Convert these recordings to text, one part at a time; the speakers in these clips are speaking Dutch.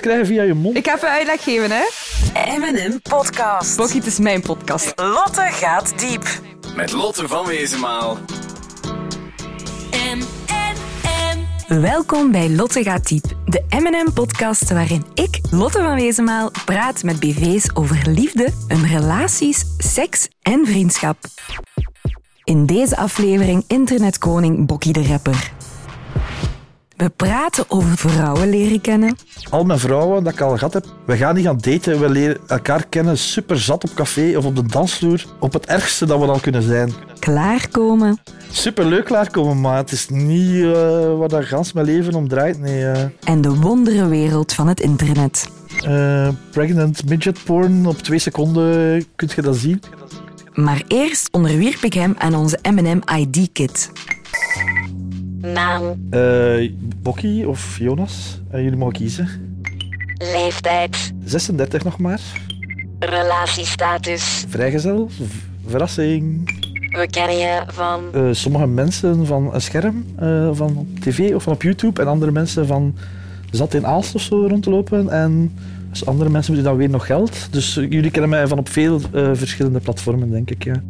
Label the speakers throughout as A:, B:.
A: krijgen via je mond?
B: Ik ga even uitleg geven, hè.
C: M&M Podcast.
B: Bokkie, het is mijn podcast.
C: Lotte gaat diep.
D: Met Lotte van Wezenmaal.
E: Welkom bij Lotte gaat diep, de M&M-podcast waarin ik, Lotte van Wezenmaal, praat met BV's over liefde, hun relaties, seks en vriendschap. In deze aflevering internetkoning Bokkie de Rapper. We praten over vrouwen leren kennen,
A: Al mijn vrouwen dat ik al gehad heb, we gaan niet gaan daten. We leren elkaar kennen super zat op café of op de dansvloer. Op het ergste dat we al kunnen zijn.
E: klaarkomen
A: Super leuk klaarkomen, maar het is niet eh waar dat gans mijn leven om draait. Nee, eh,
E: en de wonderenwereld van het internet.
A: eh, pregnant midget porn op twee seconden kun je dat zien.
E: Maar eerst onderwierp ik hem aan onze M&M ID-kit.
F: Naam,
A: Eh Bokkie of Jonas, Eh, jullie mogen kiezen.
F: leeftijd,
A: 36 nog maar.
F: relatiestatus.
A: Vrijgezel. V- Verrassing.
F: We kennen je van
A: Eh, sommige mensen van een scherm, eh, van op tv of van op YouTube, en andere mensen van zat in Aalst of zo rond te lopen. En dus andere mensen moeten dan weer nog geld. Dus eh, jullie kennen mij van op veel eh, verschillende platformen, denk ik. Ja.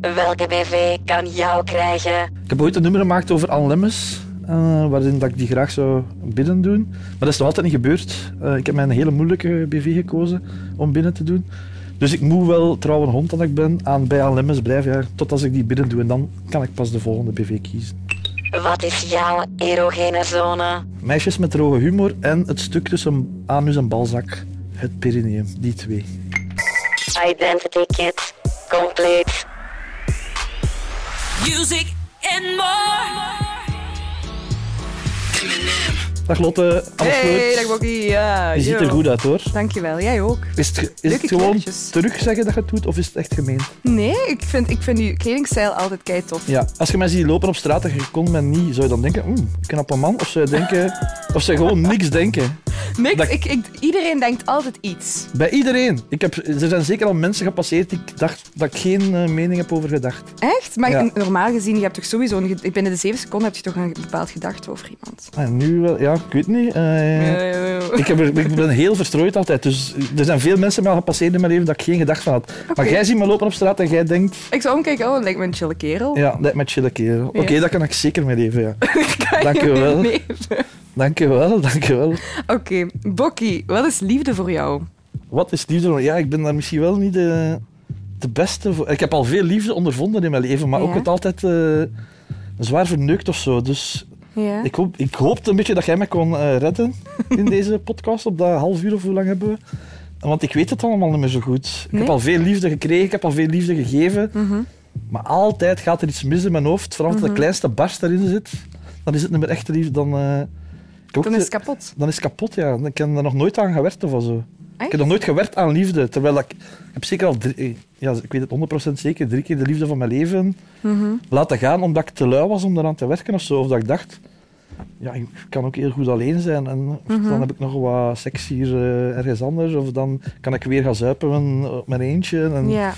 F: Welke BV kan jou krijgen.
A: Ik heb ooit een nummer gemaakt over Anne Lemmens, eh, waarin dat ik die graag zou binnen doen. Maar dat is nog altijd niet gebeurd. Eh, ik heb mij een hele moeilijke BV gekozen om binnen te doen. Dus ik moet wel, trouw een hond dat ik ben, aan bij Anne Lemmens blijven, ja, tot als ik die binnen doe. En dan kan ik pas de volgende BV kiezen.
F: Wat is jouw erogene zone?
A: Meisjes met droge humor en het stuk tussen anus en balzak. Het perineum, die twee.
F: Identity kit, complete.
C: Music and more.
A: Dag Lotte, alles
B: Hey,
A: goed?
B: dag Bokkie. Ja,
A: Je ziet
B: yo.
A: er goed uit hoor.
B: Dankjewel, jij ook.
A: Is het, is het gewoon
B: kleertjes.
A: terug zeggen dat je het doet of is het echt gemeen?
B: Nee, ik vind, ik vind die kledingstijl altijd kei tof.
A: Ja, als je mij ziet lopen op straat en je kon me niet, zou je dan denken, oeh, knappe man? Of zou je denken, of zou je gewoon niks denken?
B: Niks,
A: Dat-
B: ik, ik, iedereen denkt altijd iets.
A: Bij iedereen. Ik heb, er zijn zeker al mensen gepasseerd die ik dacht dat ik geen eh, mening heb over gedacht.
B: Echt? Maar
A: Ja.
B: normaal gezien, je hebt toch sowieso... Een, ge- binnen de zeven seconden heb je toch een bepaald gedachte over iemand.
A: En nu wel, ja, ik weet niet. eh, Ik, heb er, ik ben heel verstrooid altijd. Dus er zijn veel mensen mij al gepasseerd in mijn leven dat ik geen gedachte van had. Maar jij ziet me lopen op straat en jij denkt,
B: Ik zou omkijken, oh, dat lijkt me een chille kerel.
A: ja, lijkt me een chille kerel. Oké,
B: Ja.
A: dat kan ik zeker mee leven, ja.
B: Kan
A: Dank je wel.
B: mee-
A: je wel, dank je wel.
B: Oké, Bokkie, wat is liefde voor jou?
A: Wat is liefde? Ja, ik ben daar misschien wel niet de, de beste voor. Ik heb al veel liefde ondervonden in mijn leven, maar ook het altijd eh, zwaar verneukt of zo. Dus
B: Ja.
A: ik, hoop, ik hoopte een beetje dat jij mij kon eh, redden in deze podcast op dat half uur of hoe lang hebben we. Want ik weet het allemaal niet meer zo goed. Ik
B: Nee?
A: heb al veel liefde gekregen, ik heb al veel liefde gegeven.
B: Mhm.
A: Maar altijd gaat er iets mis in mijn hoofd. Vooral als
B: Mhm.
A: de kleinste barst erin zit, dan is het niet meer echt liefde. Dan, eh,
B: Dan is het kapot.
A: dan is het kapot, ja. Ik heb er nog nooit aan gewerkt of zo. Ik heb nog nooit gewerkt aan liefde. Terwijl ik, ik heb zeker al drie, eh, ja, ik weet het 100% zeker, drie keer de liefde van mijn leven
B: Mhm.
A: laten gaan omdat ik te lui was om eraan te werken of zo. Of dat ik dacht, ja, ik kan ook heel goed alleen zijn. En
B: Mhm.
A: dan heb ik nog wat seks hier eh, ergens anders. Of dan kan ik weer gaan zuipen op mijn eentje. En
B: Ja.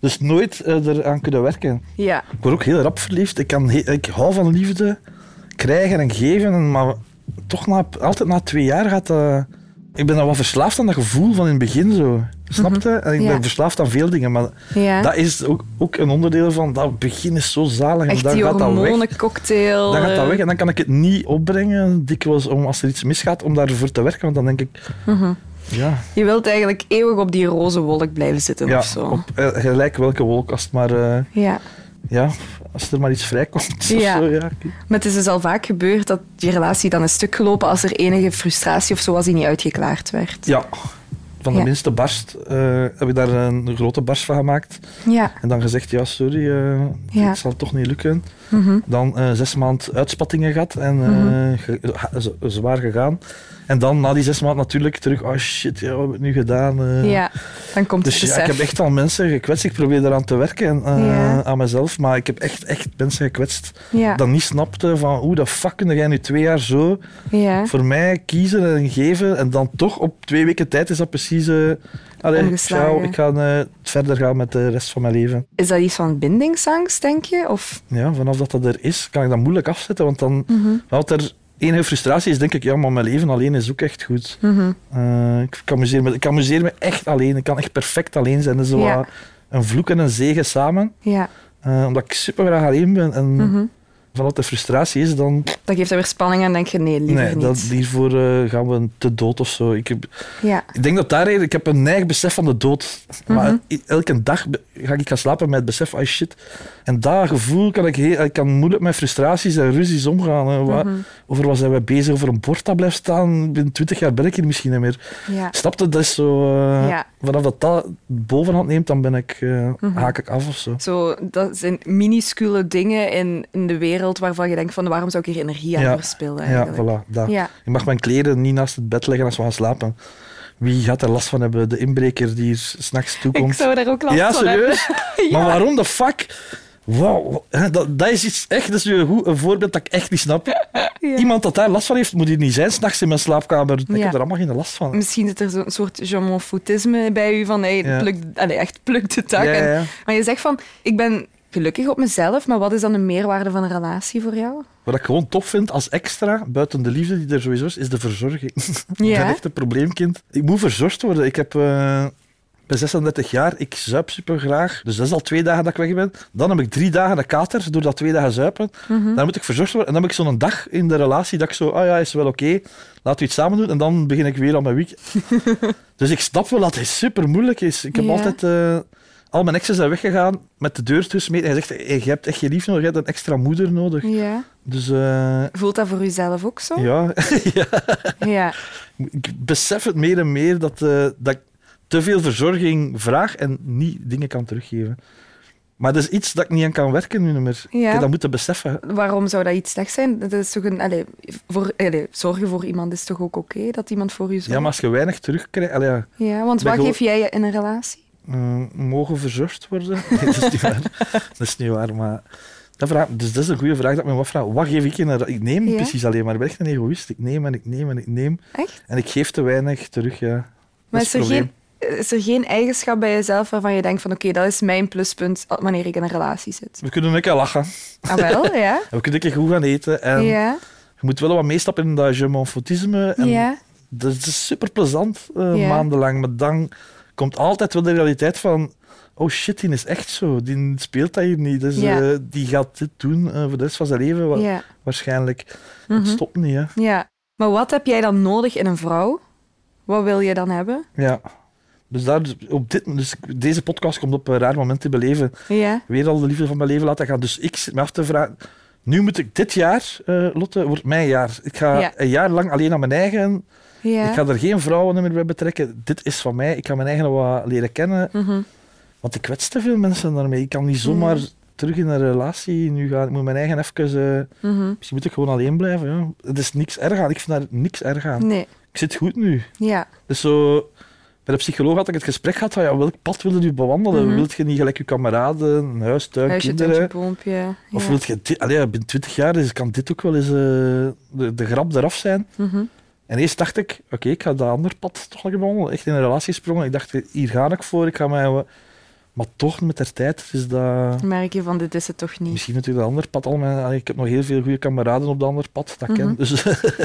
A: Dus nooit eh, eraan kunnen werken.
B: Ja.
A: Ik word ook heel rap verliefd. Ik, kan ik hou van liefde, krijgen en geven. en- Maar toch na, altijd na twee jaar gaat dat... Ik ben dan wel verslaafd aan dat gevoel van in het begin zo. Snap je? En ik
B: Ja.
A: ben verslaafd aan veel dingen, maar
B: ja.
A: dat is ook, ook een onderdeel van dat begin is zo zalig en
B: Echt
A: dan
B: die
A: gaat dat weg. Dan gaat dat
B: eh,
A: weg en dan kan ik het niet opbrengen dikwijls om als er iets misgaat om daarvoor te werken, want dan denk ik,
B: mhm.
A: ja,
B: Je wilt eigenlijk eeuwig op die roze wolk blijven zitten
A: ja
B: of zo.
A: op eh, gelijk welke wolk als het maar, eh,
B: Ja.
A: Ja, als er maar iets vrijkomt. of
B: Ja.
A: Zo, ja.
B: Maar het is dus al vaak gebeurd dat die relatie dan is stuk gelopen als er enige frustratie of zo was die niet uitgeklaard werd.
A: Ja, van de
B: Ja.
A: minste barst eh, heb ik daar een grote barst van gemaakt.
B: Ja.
A: En dan gezegd, ja, sorry,
B: Ja.
A: het zal toch niet lukken.
B: Mhm.
A: Dan eh, zes maanden uitspattingen gehad en
B: Mhm.
A: zwaar gegaan. En dan na die zes maanden natuurlijk terug, oh shit, ja, wat heb ik nu gedaan? eh.
B: ja. Dan komt
A: Dus
B: het
A: ja, ik
B: besef.
A: heb echt al mensen gekwetst. Ik probeer eraan te werken en, eh,
B: Ja.
A: aan mezelf. Maar ik heb echt, echt mensen gekwetst
B: Ja.
A: dat niet snapten van hoe de fuck kun jij nu twee jaar zo
B: Ja.
A: voor mij kiezen en geven. En dan toch op twee weken tijd is dat precies... eh allee, ik ga verder gaan met de rest van mijn leven.
B: Is dat iets van bindingsangst, denk je? Of...
A: Ja, vanaf dat dat er is, kan ik dat moeilijk afzetten. Want dan
B: Mhm.
A: houdt er enige frustratie is denk ik, ja, maar mijn leven alleen is ook echt goed.
B: Mhm.
A: Eh, ik, ik amuseer me, ik amuseer me echt alleen. Ik kan echt perfect alleen zijn. Dat is zo
B: Ja.
A: een vloek en een zegen samen.
B: Ja.
A: Eh, omdat ik super graag alleen ben. En
B: Mhm.
A: vanuit de frustratie is, dan...
B: Dat geeft er weer spanning en denk je, nee, liever
A: Nee,
B: niet.
A: dat, hiervoor eh, gaan we te dood of zo. Ik, heb,
B: Ja.
A: ik denk dat daar... Ik heb een neig besef van de dood. Maar
B: Mhm.
A: elke dag ga ik gaan slapen met het besef van shit. En dat gevoel kan ik... Heel, ik kan moeilijk met frustraties en ruzies omgaan. hè. Wat-
B: Mhm.
A: Over wat zijn we bezig? Over een bord dat blijft staan? Binnen twintig jaar ben ik hier misschien niet meer.
B: Ja.
A: Snapte? Dat is zo... eh,
B: Ja.
A: Vanaf dat dat bovenhand neemt, dan ben ik, eh,
B: Mhm.
A: haak ik af of zo.
B: Zo, dat zijn minuscule dingen in, in de wereld waarvan je denkt van waarom zou ik hier energie aan
A: Ja.
B: verspillen
A: Ja, voilà. Dat.
B: Ja.
A: Je mag mijn kleren niet naast het bed leggen als we gaan slapen. Wie gaat er last van hebben? De inbreker die hier s'nachts toekomt?
B: Ik zou daar ook last
A: ja,
B: van hebben.
A: serieus? Maar waarom de fuck? Hè, dat, dat is iets echt, dat is een, goed, een voorbeeld dat ik echt niet snap.
B: Ja.
A: Iemand dat daar last van heeft, moet hier niet zijn, s'nachts in mijn slaapkamer. Ik heb er allemaal geen last van.
B: Misschien zit er zo'n soort foutisme bij u van hey,
A: Ja.
B: pluk, echt pluk de tak. En- maar je zegt van ik ben gelukkig op mezelf, maar wat is dan de meerwaarde van een relatie voor jou?
A: Wat ik gewoon tof vind als extra, buiten de liefde die er sowieso is, is de verzorging. ik
B: Ja.
A: ben echt een probleemkind. Ik moet verzorgd worden. Ik heb... eh, ik ben 36 jaar, ik zuip super graag. Dus dat is al twee dagen dat ik weg ben. Dan heb ik drie dagen een kater door dat twee dagen zuipen.
B: Mhm.
A: Dan moet ik verzorgd worden. En dan heb ik zo'n dag in de relatie dat ik zo, ah ja, is wel oké, laten we iets samen doen. En dan begin ik weer aan mijn week. dus ik snap wel dat het super moeilijk is. Ik heb
B: Ja.
A: altijd, eh, al mijn exen zijn weggegaan met de deur tussen mee. En hij zegt, hey, je hebt echt geen lief nodig, je hebt een extra moeder nodig.
B: Ja.
A: Dus eh,
B: Voelt dat voor uzelf ook zo?
A: ja, ja,
B: Ja.
A: ik besef het meer en meer dat, eh, dat ik te veel verzorging vraag en niet dingen kan teruggeven. Maar dat is iets dat ik niet aan kan werken nu meer.
B: Ja.
A: Ik heb dat moeten beseffen.
B: Waarom zou dat iets slechts zijn? Dat is toch een, allee, voor, zorgen voor iemand is toch ook oké dat iemand voor u zorgt?
A: Ja, maar als je weinig terugkrijgt... allee, ja,
B: Ja, want wat geef jij je in een relatie?
A: eh, mogen verzorgd worden? Nee, dat is niet waar. dat is niet waar, maar... Dat vraag, dus dat is een goede vraag dat ik me afvraag. Wat geef ik in een... Ik neem
B: Ja.
A: precies alleen maar. Ik ben echt een egoïst. Ik neem en ik neem en ik neem.
B: Echt?
A: En ik geef te weinig terug, ja.
B: Maar is er, geen. Is er geen eigenschap bij jezelf waarvan je denkt van oké, dat is mijn pluspunt wanneer ik in een relatie zit?
A: We kunnen een keer lachen.
B: Ah wel, ja?
A: We kunnen een keer goed gaan eten. En
B: Ja,
A: je moet wel wat meestappen in dat je. En
B: ja,
A: Dat is super plezant, eh,
B: Ja.
A: maandenlang. Maar dan komt altijd wel de realiteit van... Oh shit, die is echt zo. Die speelt dat hier niet. Dus
B: Ja.
A: eh, die gaat dit doen eh, voor de rest van zijn leven wa-
B: ja.
A: waarschijnlijk. Het stopt niet, hè.
B: ja. Maar wat heb jij dan nodig in een vrouw? Wat wil je dan hebben?
A: Ja. Dus, daar, op dit, dus deze podcast komt op een raar moment in mijn leven.
B: Ja,
A: Weer al de liefde van mijn leven laten gaan. Dus ik zit me af te vragen... Nu moet ik dit jaar, eh, Lotte, wordt mijn jaar. Ik ga
B: Ja.
A: een jaar lang alleen aan mijn eigen...
B: ja.
A: Ik ga er geen vrouwen meer bij betrekken. Dit is van mij. Ik ga mijn eigen wat leren kennen.
B: Mhm.
A: Want ik kwets te veel mensen daarmee. Ik kan niet zomaar terug in een relatie nu gaan. Ik moet mijn eigen even...
B: Mhm.
A: misschien moet ik gewoon alleen blijven. Ja. Het is niks erg aan. Ik vind daar niks erg aan.
B: Nee,
A: Ik zit goed nu.
B: ja.
A: Dus zo... de psycholoog had ik het gesprek gehad van ja, welk pad wilde u bewandelen?
B: Mhm.
A: Wilt je niet gelijk je kameraden, een huis, tuin,
B: Huisje,
A: kinderen? Of
B: ja.
A: wilt je dit... Allee, binnen 20 jaar is, kan dit ook wel eens eh, de, de grap eraf zijn.
B: Mhm.
A: En eerst dacht ik, oké, ik ga dat andere pad toch nog bewandelen. Echt in een relatie gesprongen. Ik dacht, hier ga ik voor. Ik ga mij... Maar toch, met de tijd is dat...
B: Merk je van dit is het toch niet.
A: Misschien natuurlijk een ander pad al. Mijn, ik heb nog heel veel goede kameraden op dat andere pad. Dat ken.
B: Mhm.
A: Dus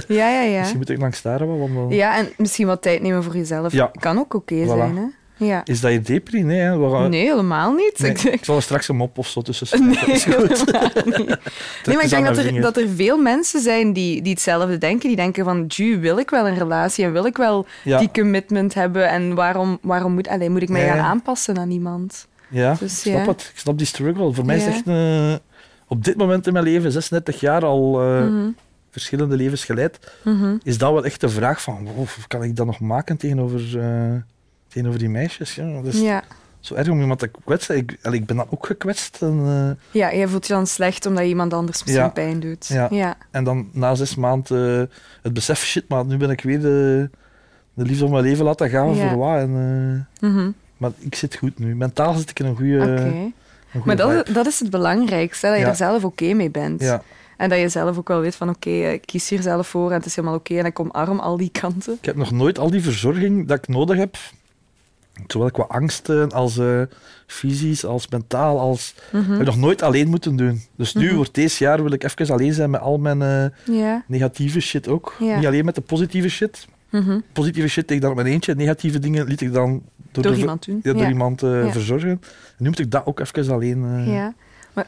B: Ja, ja, ja.
A: misschien moet ik langs daar wel wandelen.
B: Ja, en misschien wat tijd nemen voor jezelf.
A: Ja.
B: Kan ook oké
A: Voilà.
B: zijn, hè? Ja.
A: Is dat je depri? Nee, hè? We gaan-
B: Nee, helemaal niet.
A: Nee,
B: Ik denk-
A: ik zal er straks een mop of zo tussen
B: Nee, helemaal niet. Nee, maar ik denk dat er, dat er veel mensen zijn die, die hetzelfde denken. Die denken van, "Ju, wil ik wel een relatie en wil ik wel
A: Ja,
B: die commitment hebben en waarom, waarom moet, allee, moet ik mij gaan aanpassen aan iemand?
A: ja
B: Dus
A: ik snap
B: ja.
A: het. Ik snap die struggle. Voor mij is echt eh, op dit moment in mijn leven, 36 jaar al eh,
B: Mhm,
A: verschillende levens geleid,
B: mhm.
A: is dat wel echt de vraag van, wow, kan ik dat nog maken tegenover, eh, tegenover die meisjes? Ja, dat is
B: Ja.
A: zo erg om iemand te kwetsen. Ik, ben dan ook gekwetst. En, eh,
B: ja, jij voelt je dan slecht omdat je iemand anders misschien
A: Ja.
B: pijn doet.
A: Ja.
B: ja.
A: en dan na zes maanden eh, het besef, shit, maar nu ben ik weer de, de liefde van mijn leven laten gaan voor wat. En, eh,
B: Mhm.
A: maar ik zit goed nu. Mentaal zit ik in een goede.
B: Oké. Maar dat, is- dat is het belangrijkste, dat je er zelf oké mee bent.
A: Ja,
B: En dat je zelf ook wel weet van oké, ik kies hier zelf voor en het is helemaal oké en ik omarm al die kanten.
A: ik heb nog nooit al die verzorging dat ik nodig heb Zowel qua angsten als eh, fysisch, als mentaal, als...
B: Mhm.
A: Ik heb nog nooit alleen moeten doen. Dus nu, voor deze jaar, wil ik even alleen zijn met al mijn eh, negatieve shit ook. Niet alleen met de positieve shit.
B: Mhm.
A: Positieve shit deed ik dan op mijn eentje. Negatieve dingen liet ik dan door,
B: Door
A: de-
B: iemand doen.
A: ja, door
B: Ja.
A: iemand eh,
B: Ja.
A: verzorgen. En nu moet ik dat ook even alleen...
B: Ja. Maar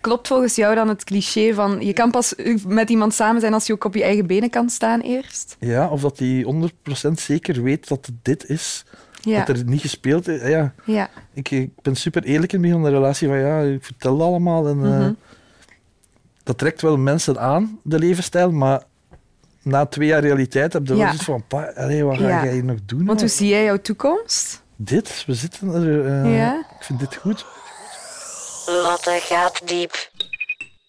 B: klopt volgens jou dan het cliché van je kan pas met iemand samen zijn als je ook op je eigen benen kan staan eerst?
A: Ja, of dat hij 100% zeker weet dat dit is.
B: Ja.
A: Dat er niet gespeeld is. Ja,
B: ja.
A: ik, ik ben super eerlijk in het begin van de relatie. Van, ja, ik vertel dat allemaal. En, eh,
B: Mhm.
A: dat trekt wel mensen aan, de levensstijl. Maar na twee jaar realiteit heb je wel zoiets van... Pa, allee, wat ga jij hier nog doen?
B: Want hoe zie jij jouw toekomst?
A: Dit, we zitten er... eh,
B: Ja.
A: Ik vind dit goed.
F: Lotte gaat diep.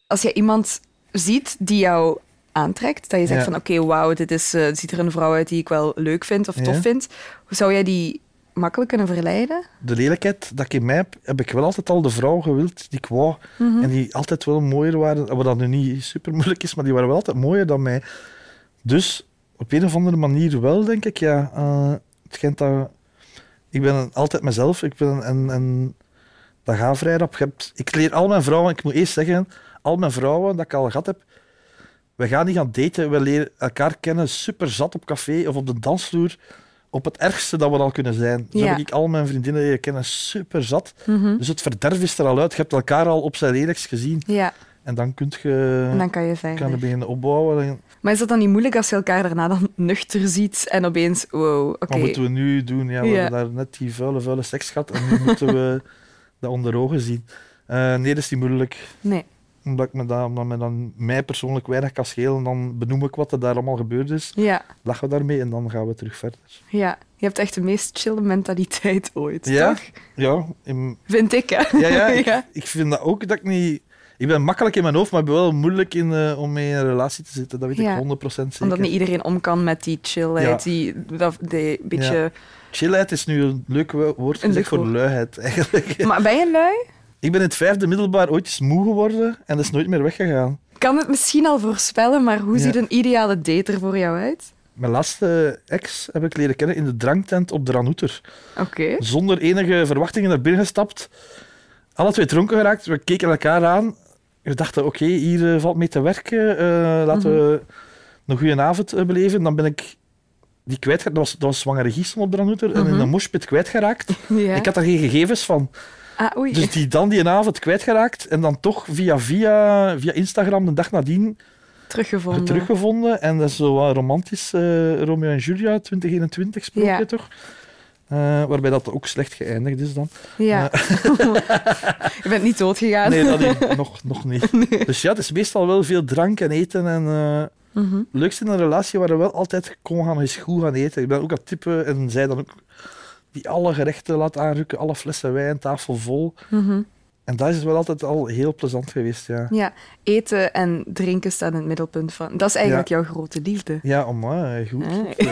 B: Als je iemand ziet die jou aantrekt, dat je zegt
A: Ja.
B: van oké, wauw, dit is, eh, ziet er een vrouw uit die ik wel leuk vind of tof vind, hoe zou jij die makkelijk kunnen verleiden?
A: De lelijkheid dat ik in mij heb, heb ik wel altijd al de vrouw gewild die ik wou.
B: Mhm.
A: En die altijd wel mooier waren. Wat dat nu niet super moeilijk is, maar die waren wel altijd mooier dan mij. Dus op een of andere manier wel, denk ik. Ja, eh, het schijnt dat... Ik ben altijd mezelf. Ik ben en, en dat gaat vrij rap. Ik leer al mijn vrouwen... Ik moet eerst zeggen, al mijn vrouwen dat ik al gehad heb, we gaan niet gaan daten. We leren elkaar kennen super zat op café of op de dansvloer. Op het ergste dat we al kunnen zijn. Zo
B: Ja.
A: heb ik al mijn vriendinnen leren kennen super zat.
B: Mhm.
A: Dus het verderf is er al uit. Je hebt elkaar al op zijn lelijkst gezien.
B: Ja,
A: En dan kun je,
B: en dan kan je
A: kan
B: verder.
A: je beginnen opbouwen. En
B: Maar is dat dan niet moeilijk als je elkaar daarna dan nuchter ziet en opeens, wow, oké.
A: Wat moeten we nu doen? Ja, we
B: Ja.
A: hebben daar net die vuile, vuile seks gehad. En nu moeten we dat onder ogen zien. Eh, nee, dat is niet moeilijk.
B: Nee.
A: Omdat, ik me dat, omdat me dan mij persoonlijk weinig kan schelen. Dan benoem ik wat er daar allemaal gebeurd is.
B: Ja,
A: Lachen we daarmee en dan gaan we terug verder.
B: ja. Je hebt echt de meest chille mentaliteit ooit,
A: Ja?
B: toch?
A: Ja, in-
B: Vind ik, hè?
A: ja, ja, ik,
B: Ja.
A: ik vind dat ook dat ik niet... Ik ben makkelijk in mijn hoofd, maar ik ben wel moeilijk in, eh, om mee in een relatie te zitten. Dat weet
B: Ja.
A: ik 100% zeker.
B: Omdat niet iedereen om kan met die chillheid,
A: Ja.
B: die, dat, die beetje...
A: Ja. Chillheid is nu een leuk wo- woord
B: Een leuk
A: voor
B: woord.
A: luiheid, eigenlijk.
B: Maar ben je lui?
A: Ik ben in het vijfde middelbaar ooit eens moe geworden en dat is nooit meer weggegaan.
B: Ik kan het misschien al voorspellen, maar hoe ziet een ideale date er voor jou uit?
A: Mijn laatste ex heb ik leren kennen in de dranktent op de Ranouter.
B: Oké.
A: Zonder enige verwachtingen naar binnen gestapt. Alle twee dronken geraakt. We keken elkaar aan. We dachten, oké, hier eh, valt mee te werken. Eh, laten we een goede avond eh, beleven. Dan ben ik die kwijtgeraakt. Dat was, dat was zwangere Giesel op de Ranouter. En in een moshpit kwijtgeraakt.
B: Ja.
A: Ik had daar geen gegevens van.
B: Ah, oei.
A: Dus die dan die een avond kwijtgeraakt. En dan toch via, via, via Instagram de dag nadien
B: Teruggevonden.
A: teruggevonden. En dat is zo wat romantisch. eh, Romeo en Julia 2021 sprookje
B: Ja.
A: toch? Eh, waarbij dat ook slecht geëindigd is dan.
B: Ja. je bent niet doodgegaan.
A: Nee, dat niet. nog, nog niet. Dus ja, het is meestal wel veel drank en eten. En eh het leukste in een relatie waar we wel altijd kon gaan goed gaan eten. Ik ben ook dat type, en zij dan ook, die alle gerechten laat aanrukken, alle flessen wijn, tafel vol.
B: Mhm.
A: En dat is wel altijd al heel plezant geweest, ja.
B: Ja, eten en drinken staan in het middelpunt van... Dat is eigenlijk jouw grote liefde.
A: Ja, amai, goed.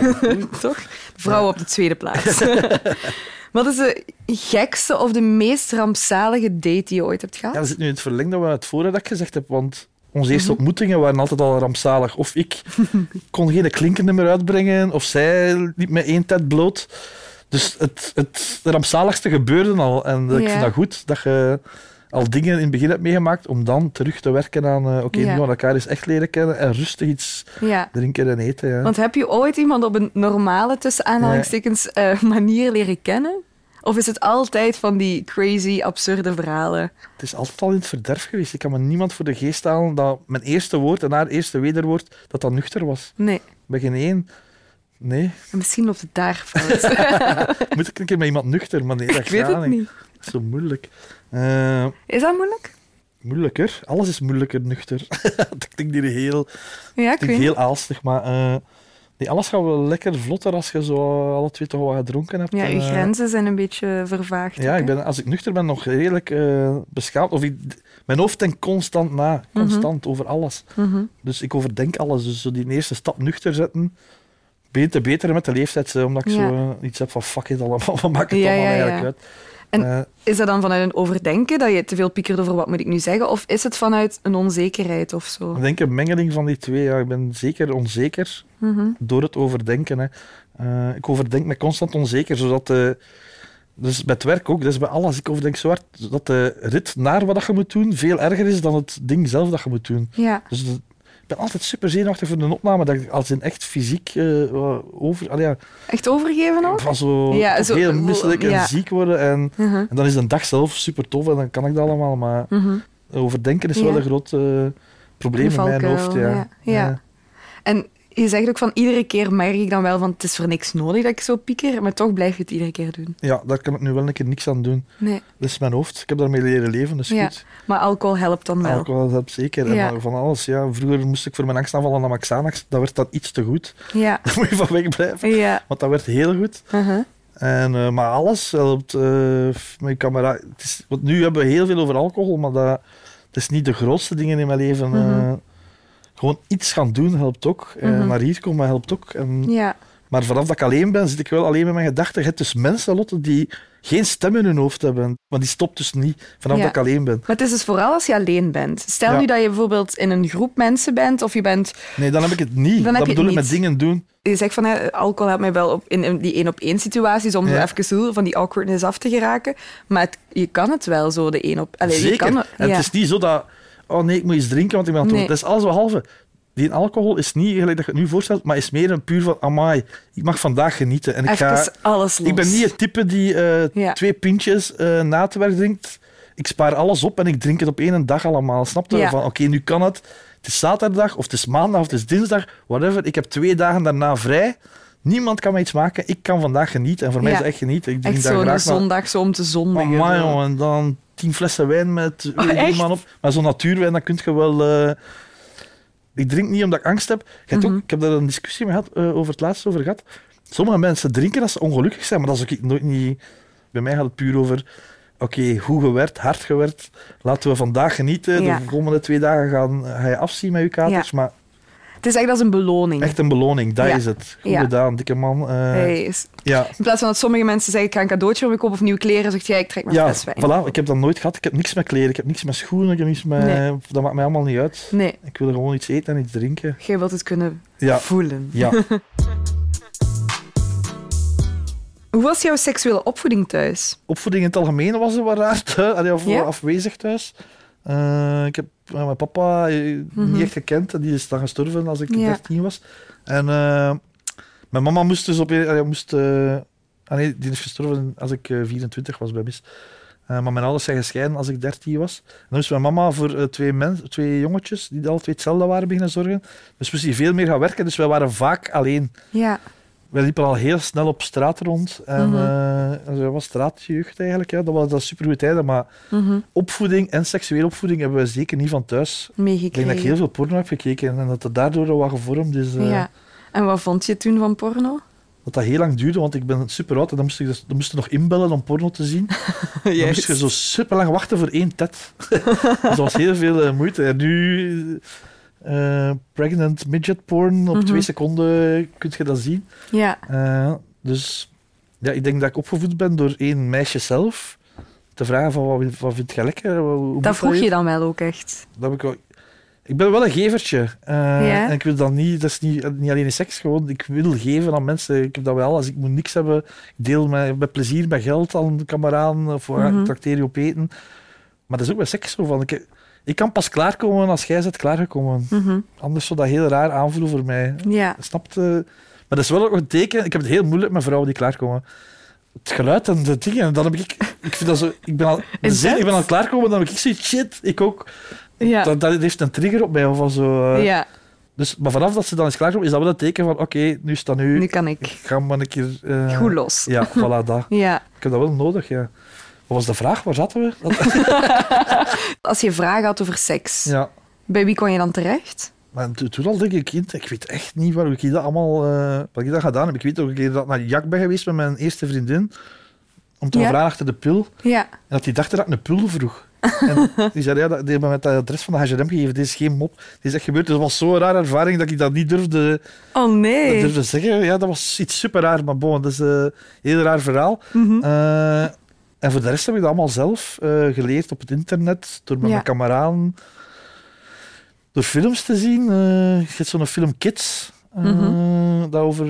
B: Toch? De vrouw op de tweede plaats. Wat is de gekste of de meest rampzalige date die je ooit hebt gehad?
A: Ja, dat zit nu in het verlengde van het vorige dat ik gezegd heb, want onze
B: Mhm.
A: eerste ontmoetingen waren altijd al rampzalig. Of ik kon geen klinken meer uitbrengen, of zij liep met één tijd bloot. Dus het, het rampzaligste gebeurde al. En ik vind dat goed, dat je al dingen in het begin hebt meegemaakt, om dan terug te werken aan, eh, oké,
B: Ja.
A: nu elkaar eens echt leren kennen en rustig iets
B: Ja.
A: drinken en eten. Ja.
B: Want heb je ooit iemand op een normale, tussen aanhalingstekens, eh, manier leren kennen? Of is het altijd van die crazy, absurde verhalen?
A: Het is altijd al in het verderf geweest. Ik kan me niemand voor de geest halen dat mijn eerste woord en haar eerste wederwoord, dat dat nuchter was.
B: Nee.
A: Bij geen één. Nee.
B: Misschien loopt het daar fout.
A: Moet ik een keer met iemand nuchter? Maar nee, dat
B: Ik weet het niet.
A: Dat is zo moeilijk. Eh,
B: Is dat moeilijk?
A: moeilijker? Alles is moeilijker nuchter. dat klinkt hier heel,
B: Ja, ik
A: heel aalstig, maar eh, nee, alles gaat wel lekker vlotter als je zo alle twee toch wat gedronken hebt.
B: Ja, je
A: eh,
B: grenzen zijn een beetje vervaagd.
A: Ja,
B: ook,
A: ik ben, als ik nuchter ben, nog redelijk eh, beschaamd. Of ik, mijn hoofd denkt constant na, constant over alles.
B: Mhm.
A: Dus ik overdenk alles. Dus zo die eerste stap nuchter zetten, te beter met de leeftijd, eh, omdat ik
B: Ja.
A: zo eh, iets heb van fuck it allemaal, wat maakt het
B: Ja,
A: allemaal eigenlijk uit?
B: En
A: Eh,
B: is dat dan vanuit een overdenken, dat je te veel piekert over wat moet ik nu zeggen? Of is het vanuit een onzekerheid of zo?
A: ik denk een mengeling van die twee. Ja, ik ben zeker onzeker
B: Mhm.
A: door het overdenken. Hè. Ik overdenk me constant onzeker, zodat. Dus bij het werk ook, dus bij alles. Ik overdenk zo hard dat de rit naar wat je moet doen veel erger is dan het ding zelf dat je moet doen.
B: Ja.
A: Dus ben altijd super zenuwachtig voor een opname, dat ik als in echt fysiek eh, over... allee, ja,
B: Echt overgeven ook?
A: van zo,
B: Ja, zo-
A: heel misselijk en
B: ja.
A: ziek worden. En,
B: Mhm.
A: en dan is de dag zelf super tof en dan kan ik dat allemaal. Maar
B: Mhm.
A: overdenken is wel een groot eh, probleem in mijn hoofd. Ja.
B: ja. Ja. En je zegt ook van iedere keer merk ik dan wel van het is voor niks nodig dat ik zo pieker, maar toch blijf je het iedere keer doen.
A: ja, daar kan ik nu wel een keer niks aan doen.
B: Nee.
A: Dat is mijn hoofd. Ik heb daarmee leren leven, is
B: Ja.
A: goed.
B: Maar alcohol helpt dan wel.
A: Alcohol helpt zeker.
B: Ja.
A: van alles. Ja. Vroeger moest ik voor mijn angstaanvallen naar Xanax. Dat werd dan iets te goed.
B: Ja.
A: Daar moet je van wegblijven.
B: Ja.
A: Want dat werd heel goed.
B: Uh-huh.
A: En, eh, maar alles helpt. eh, mijn camera. Het is, want nu hebben we heel veel over alcohol, maar dat, dat is niet de grootste dingen in mijn leven.
B: Mhm.
A: eh. Gewoon iets gaan doen helpt ook. Eh,
B: Mhm.
A: naar hier komen helpt ook. En,
B: Ja.
A: Maar vanaf dat ik alleen ben, zit ik wel alleen met mijn gedachten. Je hebt dus mensen, Lotte, die geen stem in hun hoofd hebben. Maar die stopt dus niet vanaf
B: Ja.
A: dat ik alleen ben.
B: Maar het is dus vooral als je alleen bent. Stel
A: Ja.
B: nu dat je bijvoorbeeld in een groep mensen bent of je bent
A: Nee, dan heb ik het niet.
B: Dan
A: dat bedoel ik met dingen doen.
B: je zegt van hè, alcohol helpt mij wel op, in, in die één op één situaties om
A: Ja.
B: even zo van die awkwardness af te geraken. Maar het- je kan het wel zo, de één op... Allee, Je
A: Zeker.
B: kan,
A: En het is niet zo dat... Oh nee, ik moet iets drinken, want ik ben aan het.
B: Nee.
A: Het is alles behalve... Die alcohol is niet gelijk dat je het nu voorstelt, maar is meer een puur van... Amai, ik mag vandaag genieten. En ik, ga,
B: alles los.
A: ik ben niet het type die eh,
B: Ja.
A: twee pintjes eh, na te werk drinkt. Ik spaar alles op en ik drink het op één dag allemaal. Snap je?
B: Ja.
A: Van, oké, nu kan het. Het is zaterdag, of het is maandag, of het is dinsdag. Whatever. Ik heb twee dagen daarna vrij. Niemand kan mij iets maken. Ik kan vandaag genieten. En voor mij is het echt genieten. Ik drink
B: Echt
A: daar
B: zo'n zondag zo om te zondigen.
A: Amai, jongen. En dan tien flessen wijn met
B: Oh,
A: man op. Maar zo'n natuurwijn, dan kun je wel... eh, Ik drink niet omdat ik angst heb. Je hebt
B: Mhm.
A: ook, ik heb daar een discussie mee gehad, eh, over het laatst over gehad. Sommige mensen drinken als ze ongelukkig zijn, maar dat is ook nooit niet... Bij mij gaat het puur over... Oké, goed gewerkt, hard gewerkt. Laten we vandaag genieten.
B: Ja.
A: De komende twee dagen gaan, ga je afzien met je katers. Maar
B: Het is echt als een beloning.
A: echt een beloning, dat
B: Ja.
A: is het. Goed
B: Ja.
A: gedaan, dikke man. Eh,
B: Hey,
A: Ja,
B: in plaats van dat sommige mensen zeggen, ik ga een cadeautje voor me kopen of nieuwe kleren, zegt jij, ik trek mijn
A: ja
B: fles wijn.
A: voilà. Ik heb dat nooit gehad. Ik heb niks met kleren, ik heb niks met schoenen, ik heb niks met...
B: Nee.
A: Dat maakt mij allemaal niet uit.
B: Nee,
A: Ik wil gewoon iets eten en iets drinken.
B: jij wilt het kunnen
A: Ja,
B: voelen.
A: ja.
B: Hoe was jouw seksuele opvoeding thuis?
A: opvoeding in het algemeen was er wat raar thuis, afwezig thuis. Eh, ik heb eh, mijn papa eh, niet echt gekend. en Die is dan gestorven als ik
B: Mhm. Ja.
A: 13 was. En mijn mama moest dus op... moest, ah nee, die is gestorven als ik eh, 24 was bij mis. Maar mijn ouders zijn gescheiden als ik 13 was. En dan moest mijn mama voor twee, mens, twee jongetjes, die alle twee hetzelfde waren, beginnen zorgen. Dus moest hij veel meer gaan werken. Dus wij waren vaak alleen.
B: Ja,
A: Wij liepen al heel snel op straat rond. En, en zo was straatjeugd eigenlijk. Ja. Dat was dat super tijden. Maar
B: mhm.
A: opvoeding en seksuele opvoeding hebben we zeker niet van thuis. Ik denk
B: meegekregen.
A: dat ik heel veel porno heb gekeken en dat het daardoor wat gevormd is. eh,
B: Ja. En wat vond je toen van porno?
A: Dat dat heel lang duurde, want ik ben super oud en dan moest, ik dus, dan moest je nog inbellen om porno te zien. Dan moest je zo super lang wachten voor één tet. dus dat was heel veel eh, moeite. En nu, eh, pregnant midget porn, op
B: Mhm.
A: twee seconden kun je dat zien.
B: Ja,
A: Eh, dus ja, ik denk dat ik opgevoed ben door één meisje zelf. Te vragen van wat, wat vind je lekker? Hoe-
B: dat vroeg je dan wel ook echt.
A: Dat heb ik, wel- ik ben wel een gevertje. Eh,
B: Ja?
A: En ik wil dat niet, dat is niet, niet alleen in seks, gewoon ik wil geven aan mensen. Ik heb dat wel, als ik moet niks hebben, ik deel met, met plezier, met geld aan kameraan of mm ik trakteer je op eten. Maar dat is ook bij seks zo van, ik, ik kan pas klaarkomen als jij bent klaargekomen.
B: Mhm.
A: Anders zou dat heel raar aanvoelen voor mij.
B: Ja,
A: Snapt? eh, Maar dat is wel ook een teken. Ik heb het heel moeilijk met vrouwen die klaarkomen. Het geluid en de dingen, dan heb ik... Ik, vind dat zo, ik, ben, al, zin, ik ben het klaarkomen, dan heb ik zoiets shit, ik ook.
B: ja,
A: Dat, dat heeft een trigger op mij. Of zo, eh.
B: ja.
A: dus, maar vanaf dat ze dan is klaarkomen, is dat wel een teken van oké, nu staat nu...
B: nu kan
A: Ik
B: ik.
A: ga maar een keer... eh,
B: Goed los.
A: Ja, voilà, dat.
B: Ja.
A: Ik heb dat wel nodig, ja. Wat was de vraag? Waar zaten we? Dat-
B: Als je vragen had over seks,
A: ja.
B: bij wie kon je dan terecht?
A: Maar toen, al denk ik, kind, ik weet echt niet waar ik dat allemaal... eh, wat ik dat gedaan heb. Ik weet ook een keer dat ik naar Jak ben geweest met mijn eerste vriendin. Om te
B: Ja.
A: vragen achter de pil.
B: Ja.
A: En dat die dacht dat ik een pul vroeg. En die zei, ja, dat- die hebben me het adres van de H&M gegeven. Dit is geen mop. Dit is echt gebeurd. Dus dat was zo'n rare ervaring dat ik dat niet durfde,
B: Oh
A: dat
B: nee.
A: durfde zeggen. Ja, dat was iets super raar. Maar bon, dat is een heel raar verhaal. Eh, En voor de rest heb ik dat allemaal zelf eh, geleerd op het internet, door met
B: Ja.
A: mijn kameraden, door films te zien. Eh je hebt zo'n film Kids,
B: Mhm.
A: dat over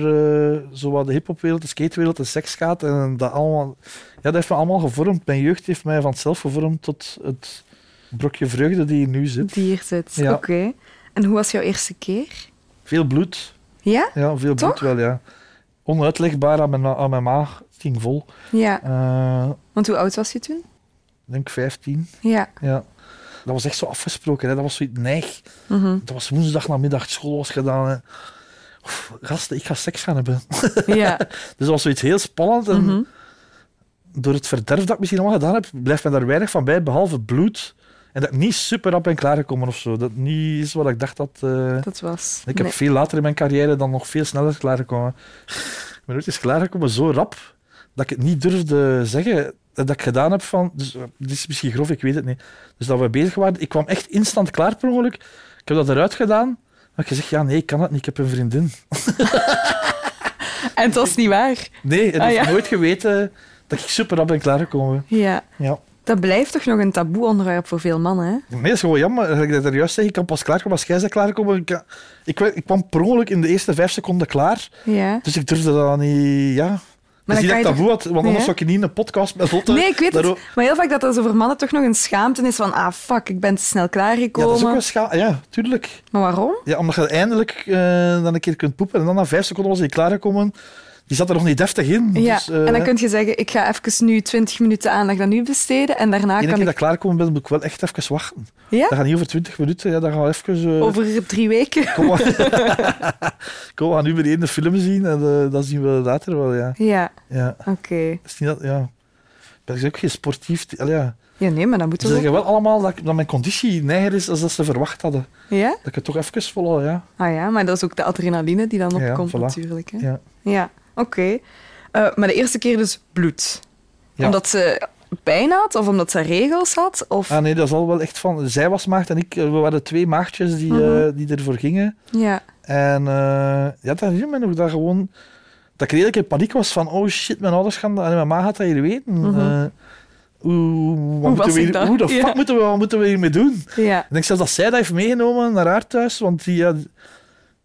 A: zo wat de hip-hopwereld, de skatewereld en seks gaat. En dat, allemaal, ja, dat heeft me allemaal gevormd. Mijn jeugd heeft mij vanzelf gevormd tot het brokje vreugde die hier nu zit.
B: Die hier zit.
A: Ja.
B: Oké. En hoe was jouw eerste keer?
A: Veel bloed.
B: Ja?
A: Ja, veel bloed wel, ja. Onuitlegbaar aan mijn, aan mijn maag. Het ging vol.
B: Ja.
A: Eh,
B: Want hoe oud was je toen?
A: ik denk 15.
B: Ja.
A: Ja. Dat was echt zo afgesproken. Hè. Dat was zoiets neig.
B: Mhm.
A: Dat was woensdag namiddag, school was gedaan. Hè. Oef, gasten, ik ga seks gaan hebben.
B: Ja.
A: Dus dat was zoiets heel spannend. En
B: Mhm.
A: door het verderf dat ik misschien allemaal gedaan heb, blijft me daar weinig van bij, behalve bloed. En dat ik niet super rap ben klaargekomen of zo. Dat niet is wat ik dacht dat... eh,
B: Dat was...
A: Ik heb
B: Nee.
A: veel later in mijn carrière dan nog veel sneller klaargekomen. Ik ben ooit eens klaargekomen zo rap dat ik het niet durfde zeggen dat ik gedaan heb van... Dus, eh, dit is misschien grof, ik weet het niet. Dus dat we bezig waren. Ik kwam echt instant klaar per ongeluk. Ik heb dat eruit gedaan. Heb ik gezegd, ja, nee, ik kan het niet. Ik heb een vriendin.
B: En het was niet waar.
A: Nee, het
B: Ah, ja.
A: nooit geweten dat ik super rap ben klaargekomen.
B: Ja.
A: Ja.
B: Dat blijft toch nog een taboe onderwerp voor veel mannen, hè?
A: Nee, dat is gewoon jammer. Dat ik dat er juist zeg, ik kan pas klaarkomen als jij bent klaargekomen. Ik, ik, ik kwam per ongeluk in de eerste vijf seconden klaar.
B: Ja.
A: Dus ik durfde dat niet... Ja.
B: Maar
A: Maar
B: dan
A: dat ik
B: je
A: taboe had, want anders
B: Nee,
A: zou ik niet in een podcast met Lotte...
B: Nee, ik weet het. Maar heel vaak dat zo voor mannen toch nog een schaamte is van ah, fuck, ik ben te snel
A: Ja,
B: klaargekomen.
A: dat is ook wel scha- Ja, tuurlijk.
B: Maar waarom?
A: Ja, omdat je eindelijk eh, dan een keer kunt poepen en dan na vijf seconden was hij klaargekomen. Die zat er nog niet deftig in.
B: Ja,
A: Dus, eh,
B: en dan kun je zeggen, ik ga even nu 20 minuten aandacht aan u besteden en daarna kan
A: dat
B: ik...
A: ik klaargekomen ben, moet ik wel echt even wachten.
B: Ja?
A: Dat gaat niet over 20 minuten. Ja, dat gaan we even... eh,
B: Over drie weken.
A: Kom, we gaan nu meteen de film zien en eh, dat zien we later wel, ja.
B: Ja,
A: ja.
B: oké.
A: Dat is niet dat, ja. Ben ik ook geen sportief... Allee, ja.
B: Ja, nee, maar dan moeten
A: Ze
B: we...
A: zeggen wel allemaal dat, ik- dat mijn conditie neger is als dat ze verwacht hadden.
B: Ja?
A: Dat ik het toch even volhoud, ja.
B: Ah ja, maar dat is ook de adrenaline die dan
A: Ja,
B: opkomt
A: voilà.
B: natuurlijk. Hè?
A: ja.
B: Ja, oké. Eh, maar de eerste keer dus bloed.
A: Ja.
B: Omdat ze pijn had of omdat ze regels had? Of...
A: Ah nee, dat is al wel echt van... Zij was maagd en ik, we waren twee maagdjes die,
B: Mhm.
A: eh, die ervoor gingen.
B: Ja,
A: En eh ja, dat herinner me nog dat gewoon... Dat ik redelijk in paniek was van, oh shit, mijn ouders gaan dat... En mijn ma gaat dat hier weten.
B: Mhm.
A: Hoe, wat moeten
B: was
A: we
B: ik
A: hier,
B: dat?
A: hoe de fuck
B: Ja.
A: moeten we, wat moeten we hiermee doen?
B: ja.
A: Ik denk zelfs dat zij dat heeft meegenomen naar haar thuis, want die, had-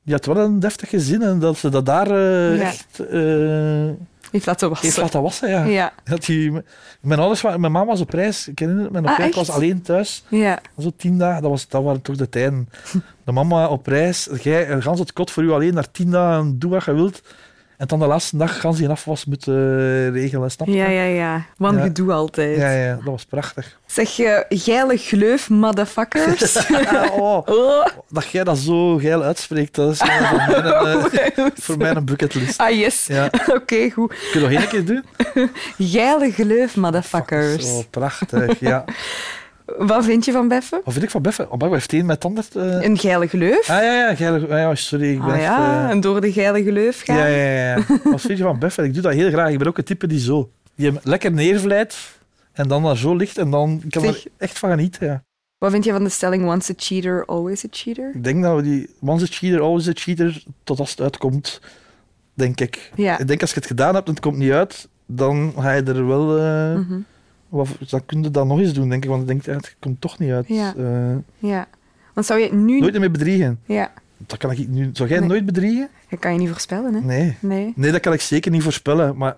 A: die had wel een deftig gezin en dat ze dat daar eh,
B: Ja.
A: echt eh
B: Heeft laten
A: heeft
B: wassen.
A: laten wassen. Ja.
B: Ja,
A: Dat die, mijn ouders mijn mama was op reis, ik herinner het me nog,
B: Ah,
A: ja, ik was alleen thuis.
B: ja.
A: Zo tien dagen, dat, was, dat waren toch de tijden. De mama op reis, jij een gans het kot voor u alleen naar tien dagen, doe wat je wilt. En dan de laatste dag gans die afwas moeten eh, regelen, snap je?
B: Ja, ja, ja. Want
A: Ja.
B: gedoe altijd.
A: ja, ja, dat was prachtig.
B: Zeg je, geile gleuf, motherfuckers.
A: oh,
B: oh.
A: dat jij dat zo geil uitspreekt, dat is wel voor mij, een, eh, voor mij een bucketlist.
B: Ah, yes.
A: Ja.
B: Oké, goed.
A: Kun je nog één keer doen?
B: Geile gleuf, motherfuckers.
A: Zo prachtig, ja.
B: Wat vind je van Beffen?
A: Wat vind ik van Beffen? Oh, maar heeft één met ander... eh
B: Een geile gleuf?
A: Ah ja, ja, geil, ah, ja, sorry. Ik ben
B: Ah
A: echt,
B: ja,
A: eh,
B: en door de geile gleuf gaan.
A: Ja, ja, ja. Wat vind je van Beffen? Ik doe dat heel graag. Ik ben ook een type die zo... Die hem lekker neervlijt en dan daar zo ligt en dan kan
B: Zeg.
A: er echt van genieten. Ja.
B: Wat vind je van de stelling once a cheater, always a cheater?
A: Ik denk dat we die... Once a cheater, always a cheater, tot als het uitkomt, denk ik.
B: Ja.
A: Ik denk als je het gedaan hebt en het komt niet uit, dan ga je er wel... eh,
B: Mhm.
A: Wat, dan kun je dat nog eens doen, denk ik. Want ik denk, het komt toch niet uit.
B: Ja.
A: Eh,
B: Ja. Want zou je nu...
A: nooit meer bedriegen.
B: Ja.
A: Dat kan ik nu... Zou jij
B: Nee.
A: nooit bedriegen?
B: Dat kan je niet voorspellen, hè?
A: Nee.
B: Nee.
A: Nee, dat kan ik zeker niet voorspellen. Maar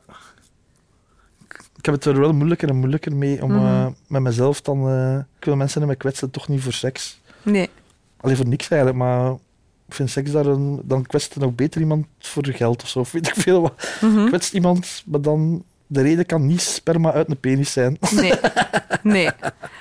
A: ik heb het er wel moeilijker en moeilijker mee om
B: Mhm.
A: eh, met mezelf dan... eh, ik wil mensen in me kwetsen, toch niet voor seks.
B: Nee.
A: Alleen voor niks eigenlijk, maar ik vind seks daar een... Dan kwetst er nog beter iemand voor geld of zo. Of weet ik veel wat.
B: Mhm.
A: Kwetst iemand, maar dan... De reden kan niet sperma uit een penis zijn.
B: Nee. Nee.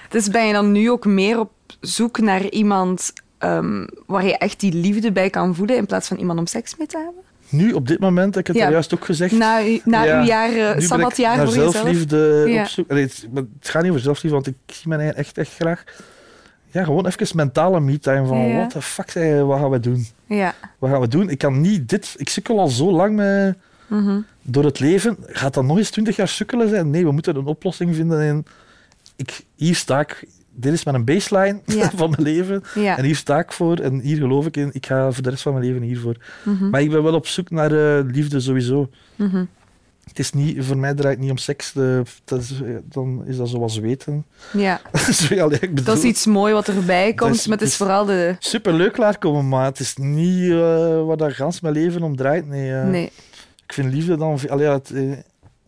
B: Dus ben je dan nu ook meer op zoek naar iemand ehm, waar je echt die liefde bij kan voelen in plaats van iemand om seks mee te hebben?
A: Nu, op dit moment, heb ik het
B: Ja.
A: er juist ook gezegd.
B: Na, u- na
A: Ja,
B: uw jaar,
A: ik
B: sabbatjaar voor
A: zelfliefde
B: Ja.
A: op zoek. Het, gaat niet over zelfliefde, want ik zie mijn eigen echt, echt graag. Ja, gewoon even mentale me-time van wat de fuck, wat gaan we doen?
B: Ja.
A: Wat gaan we doen? Ik kan niet dit... Ik sukkel al zo lang met, Door het leven. Gaat dat nog eens twintig jaar sukkelen zijn? Nee, we moeten een oplossing vinden. En ik, hier sta ik... Dit is mijn baseline
B: Ja.
A: van mijn leven.
B: Ja.
A: En hier sta ik voor. En hier geloof ik in. Ik ga voor de rest van mijn leven hiervoor.
B: Mhm.
A: Maar ik ben wel op zoek naar eh, liefde sowieso.
B: Mhm.
A: Het is niet, voor mij draait het niet om seks. Is, eh, dan is dat zoals weten.
B: Ja.
A: Allee, ik bedoel,
B: Dat is iets moois wat erbij komt,
A: is-
B: maar het is vooral de...
A: Superleuk klaarkomen, maar het is niet eh wat dat gans mijn leven om draait. Nee,
B: Nee.
A: Ik vind liefde dan... Allee, het, eh,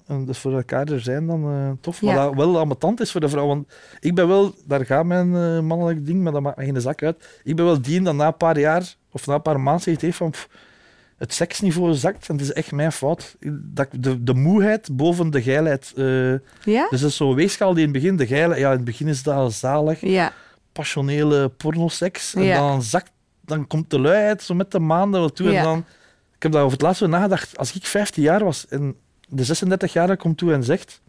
A: en dus voor elkaar er zijn dan eh, tof. Maar
B: Ja.
A: dat wel ambetant is voor de vrouw. Want ik ben wel... Daar gaat mijn eh, mannelijk ding, maar dat maakt me geen zak uit. Ik ben wel die dat na een paar jaar of na een paar maanden zegt heeft van... pff, het seksniveau zakt en het is echt mijn fout. Dat, de, de moeheid boven de geilheid. eh,
B: Ja?
A: dus dat is zo'n weegschaal die in het begin... De geilheid, ja, in het begin is dat zalig
B: Ja.
A: passionele pornoseks. En dan zakt, dan komt de luiheid zo met de maanden wel toe. En dan, ik heb daar over het laatst over nagedacht. Als ik 15 jaar was en de 36-jarige komt toe en zegt...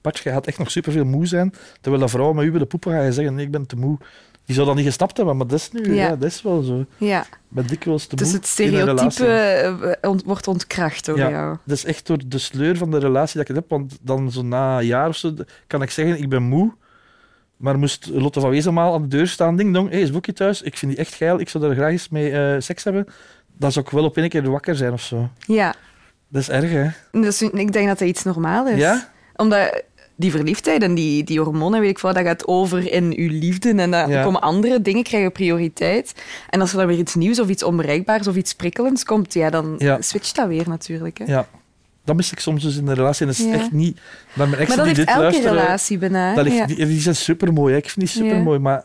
A: Patch, jij gaat echt nog superveel moe zijn. Terwijl dat vrouw met u willen poepen, ga je zeggen, nee, ik ben te moe. Die zou dat niet gesnapt hebben, maar dat is nu,
B: Ja.
A: ja. dat is wel zo. Ik
B: Ja.
A: ben dikwijls te
B: Dus
A: moe
B: het
A: een relatie.
B: stereotype eh, ont- wordt ontkracht door
A: Ja.
B: jou.
A: Dat is echt door de sleur van de relatie dat ik het heb. Want dan zo na een jaar of zo kan ik zeggen, ik ben moe. Maar moest Lotte van Wezenmaal aan de deur staan, ding dong, hé, is Boekie thuis? Ik vind die echt geil, ik zou daar graag eens mee eh, seks hebben. Dan zou ik wel op één keer wakker zijn of zo.
B: Ja.
A: Dat is erg, hè?
B: Dus ik denk dat dat iets normaal is.
A: Ja?
B: Omdat die verliefdheid en die, die hormonen, weet ik veel, dat gaat over in uw liefde. En dan
A: Ja.
B: komen andere dingen, krijgen prioriteit. En als er dan weer iets nieuws of iets onbereikbaars of iets prikkelends komt, ja, dan
A: Ja.
B: switcht dat weer natuurlijk. Hè.
A: Ja. Dat mis ik soms dus in de relatie. En dat is
B: Ja.
A: echt niet... Maar mijn
B: Maar dat
A: die
B: heeft
A: dit
B: elke relatie bijna.
A: Dat ligt, die, die zijn supermooi. hè. Ik vind die supermooi, maar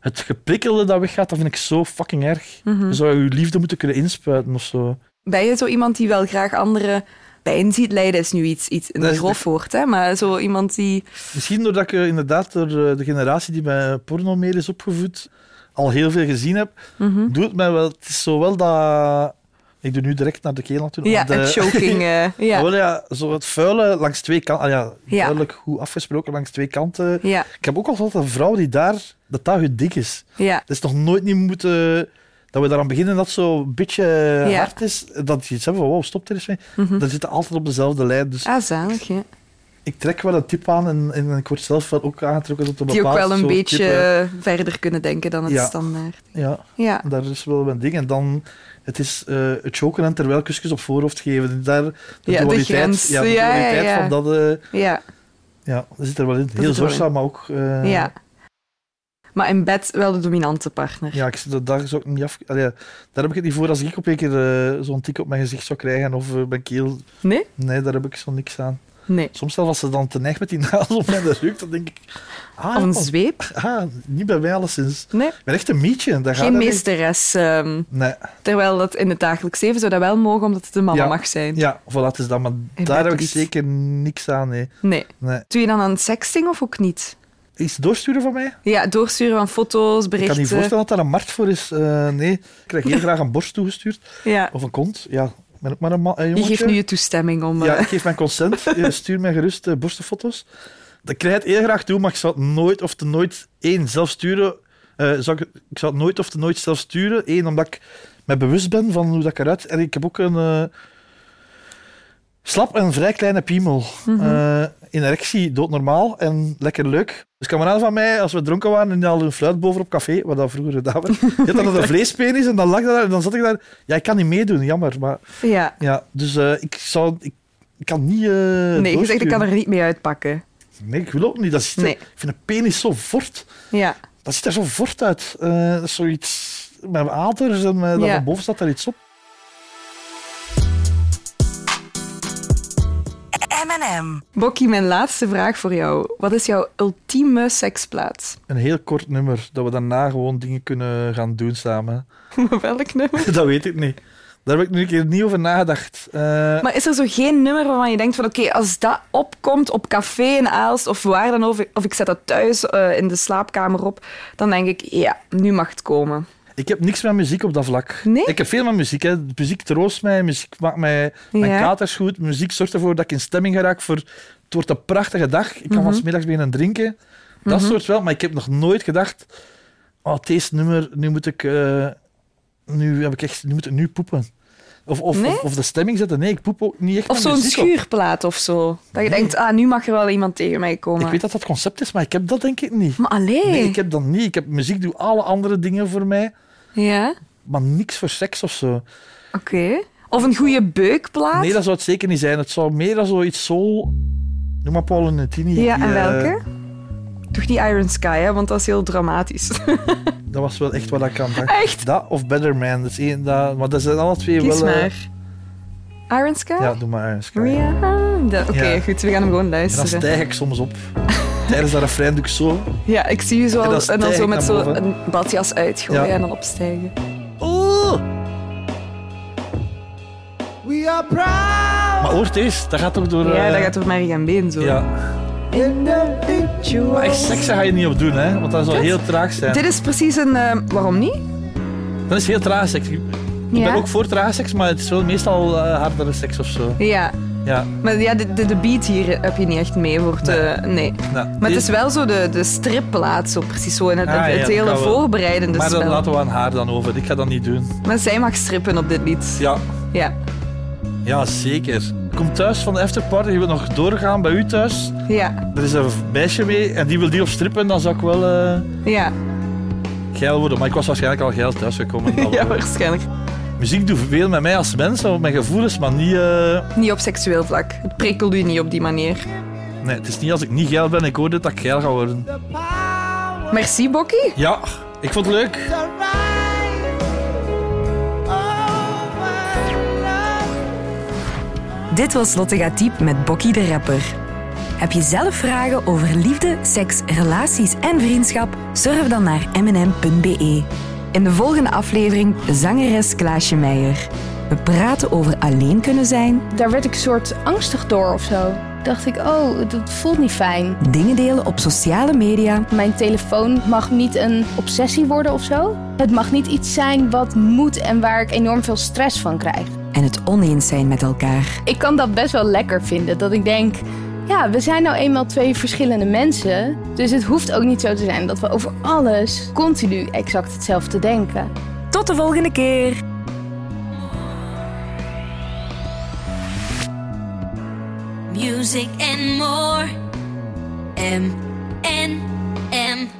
A: het geprikkelde dat weggaat, dat vind ik zo fucking erg.
B: Mhm.
A: Je zou je liefde moeten kunnen inspuiten of zo.
B: Ben je zo iemand die wel graag anderen pijn ziet lijden, is nu iets, iets een grof woord, hè? maar zo iemand die...
A: Misschien doordat ik eh, inderdaad door eh, de generatie die bij porno meer is opgevoed, al heel veel gezien heb,
B: Mhm.
A: doet het mij wel... Het is zo wel dat... Ik doe nu direct naar de keel natuurlijk.
B: Ja,
A: de-
B: het choking. eh,
A: Ah,
B: ja.
A: ja, zo het vuile langs twee kanten. Ah, ja,
B: Ja.
A: duidelijk goed afgesproken langs twee kanten.
B: ja,
A: Ik heb ook al altijd een vrouw die daar, dat dat goed dik is.
B: ja,
A: Het is nog nooit niet moeten... Dat we daaraan beginnen dat zo een beetje hard is. Dat je iets hebben van, wow, stop er eens mee.
B: Mhm.
A: Dat zit altijd op dezelfde lijn. Dus
B: Ah, zalig, ja.
A: Ik trek wel een tip aan en, en ik word zelf wel ook aangetrokken tot een
B: Die ook
A: bepaald
B: wel een beetje
A: type.
B: verder kunnen denken dan het
A: Ja.
B: standaard.
A: Ja,
B: Ja,
A: daar is wel mijn ding. En dan, het is eh, het choken en terwijl kusjes op voorhoofd geven. Daar, de
B: Ja, de
A: dualiteit. Ja, de
B: Ja, ja,
A: dualiteit
B: ja.
A: van dat... eh,
B: ja,
A: ja, dat zit er wel in. Heel zorgzaam, maar ook... eh,
B: ja. Maar in bed wel de dominante partner.
A: Ja, ik, dat- daar zou ik niet af... Allee, daar heb ik het niet voor als ik op een keer zo'n tik op mijn gezicht zou krijgen of mijn keel.
B: Nee?
A: Nee, daar heb ik zo niks aan.
B: Nee.
A: Soms zelfs als ze dan te neig met die naels op mijn rug, dan denk ik... Ah,
B: Of een zweep?
A: ah, niet bij mij alleszins.
B: Nee.
A: Ik ben echt een mietje. Daar
B: Geen
A: dat
B: meesteres. ehm,
A: Nee.
B: terwijl dat in het dagelijks leven zou dat wel mogen, omdat het een mama
A: Ja.
B: mag zijn.
A: Ja, voilà, het is dat. Maar daar heb ik zeker niks aan, nee.
B: Nee.
A: nee.
B: Doe je dan aan sexting of ook niet?
A: Iets doorsturen van mij?
B: Ja, doorsturen van foto's,
A: Ik
B: berichten.
A: kan niet voorstellen dat daar een markt voor is. Eh, nee, ik krijg heel graag een borst toegestuurd.
B: Ja.
A: Of een kont. Ja, ik ben ook maar een, ma- een
B: Je geeft nu je toestemming om...
A: Ja,
B: eh,
A: ik geef mijn consent. Stuur mij gerust uh, borstenfoto's. Dat krijg het heel graag toe, maar ik zou het nooit of te nooit één zelf sturen. Eh, zou ik, ik zou het nooit of te nooit zelf sturen. Eén, omdat ik me bewust ben van hoe dat ik eruit... En ik heb ook een eh, slap en vrij kleine piemel. Eh, in erectie, doodnormaal en lekker leuk. Dus kameraden van mij, als we dronken waren en die hadden een fluit boven op café, wat dat vroeger gedaan werd, die had dan een vleespenis en dan lag dat daar en dan zat ik daar... Ja, ik kan niet meedoen, jammer, maar...
B: ja.
A: Ja, dus eh, ik zou... Ik, ik kan niet eh
B: Nee, je zegt, ik kan er niet mee uitpakken.
A: Nee, ik wil ook niet. Dat ziet er-
B: Nee.
A: Ik vind een penis zo fort.
B: Ja.
A: Dat ziet er zo fort uit. Dat is zoiets... Met aders en met,
B: Ja.
A: boven staat er iets op.
C: M&M.
B: Bokkie, mijn laatste vraag voor jou. Wat is jouw ultieme seksplaats?
A: Een heel kort nummer, dat we daarna gewoon dingen kunnen gaan doen samen.
B: Welk nummer?
A: dat weet ik niet. Daar heb ik nu een keer niet over nagedacht. Eh,
B: Maar is er zo geen nummer waarvan je denkt van oké, als dat opkomt op café in Aalst of waar dan ook, of ik zet dat thuis eh, in de slaapkamer op, dan denk ik, ja, nu mag het komen.
A: Ik heb niks met muziek op dat vlak.
B: Nee?
A: Ik heb veel met muziek. Hè. Muziek troost mij, muziek maakt mij mijn
B: Ja.
A: katers goed. Muziek zorgt ervoor dat ik in stemming geraak voor... Het wordt een prachtige dag. Ik kan
B: Mhm.
A: van 's middags beginnen drinken. Dat soort wel. Maar ik heb nog nooit gedacht... Oh, deze nummer, nu moet ik... eh, nu, heb ik echt, nu moet ik nu poepen. Of, of,
B: Nee?
A: of, de stemming zetten. Nee, ik poep ook niet echt
B: Of zo'n schuurplaat of zo. Dat je
A: Nee.
B: denkt, ah, nu mag er wel iemand tegen mij komen.
A: Ik weet dat dat concept is, maar ik heb dat denk ik niet.
B: Maar alleen.
A: Nee, ik heb dat niet. Ik heb muziek, doe alle andere dingen voor mij.
B: Ja,
A: Maar niks voor seks of zo.
B: oké. Of een goede beukplaat.
A: Nee, dat zou het zeker niet zijn. Het zou meer dan zoiets soul... Noem maar Paul Nutini.
B: ja,
A: die,
B: en
A: eh,
B: welke? Toch die Iron Sky, hè? want dat is heel dramatisch.
A: dat was wel echt wat ik aan dacht.
B: Echt?
A: Dat of Better Man. Dat is één, dat, maar dat zijn alle twee
B: Kies
A: wel... eh,
B: maar. Iron Sky?
A: Ja, doe maar Iron Sky.
B: Oké,
A: Ja.
B: goed, we gaan hem gewoon
A: En dan
B: luisteren.
A: stijg ik soms op. Tijdens dat refrein doe ik zo.
B: Ja, ik zie je zo
A: En dan
B: en dan zo met
A: naar
B: zo
A: boven.
B: een badjas uitgooien
A: Ja.
B: en dan opstijgen.
A: Oh! Maar hoort eens, dat gaat toch door...
B: Ja,
A: eh,
B: dat gaat door Marie en Been zo.
A: Ja. Maar echt seksen ga je niet op doen, hè? Want dat zou heel traag zijn.
B: Dit is precies een... eh, waarom niet?
A: Dat is heel traag seks. Ik
B: Ja.
A: ben ook voor traag seks, maar het is wel meestal eh, hardere seks of zo.
B: Ja,
A: Ja.
B: maar ja, de, de, de beat hier heb je niet echt mee voor te... Nee.
A: Nou,
B: Maar het is wel zo de, de stripplaat, zo precies zo. En het,
A: Ah,
B: het
A: dat
B: hele voorbereidende
A: Maar dan
B: spel.
A: laten we aan haar dan over. Ik ga dat niet doen.
B: Maar zij mag strippen op dit lied.
A: Ja,
B: Ja.
A: ja zeker. Ik kom thuis van de afterparty. Je wil nog doorgaan bij u thuis.
B: Ja.
A: Er is een meisje mee en die wil die op strippen. Dan zou ik wel eh,
B: Ja.
A: geil worden. Maar ik was waarschijnlijk al geil thuisgekomen. Al,
B: ja,
A: eh,
B: waarschijnlijk.
A: Muziek doet veel met mij als mens, met mijn gevoelens, maar niet... eh,
B: Niet op seksueel vlak. Het prikkelt u niet op die manier.
A: Nee, het is niet als ik niet geil ben, ik hoor dit dat ik geil ga worden.
B: Merci, Bokkie.
A: Ja, ik vond het leuk.
E: Dit was Lotte gaat diep met Bokkie de rapper. Heb je zelf vragen over liefde, seks, relaties en vriendschap? Surf dan naar mnm.be. In de volgende aflevering zangeres Klaasje Meijer. We praten over alleen kunnen zijn,
G: Daar werd ik soort angstig door of zo. Dacht ik, oh, dat voelt niet fijn.
E: dingen delen op sociale media
G: Mijn telefoon mag niet een obsessie worden of zo. Het mag niet iets zijn wat moet en waar ik enorm veel stress van krijg.
E: en het oneens zijn met elkaar.
G: Ik kan dat best wel lekker vinden. Dat ik denk, ja, we zijn nou eenmaal twee verschillende mensen. Dus het hoeft ook niet zo te zijn dat we over alles continu exact hetzelfde denken.
E: Tot de volgende keer!
C: Music and more. M N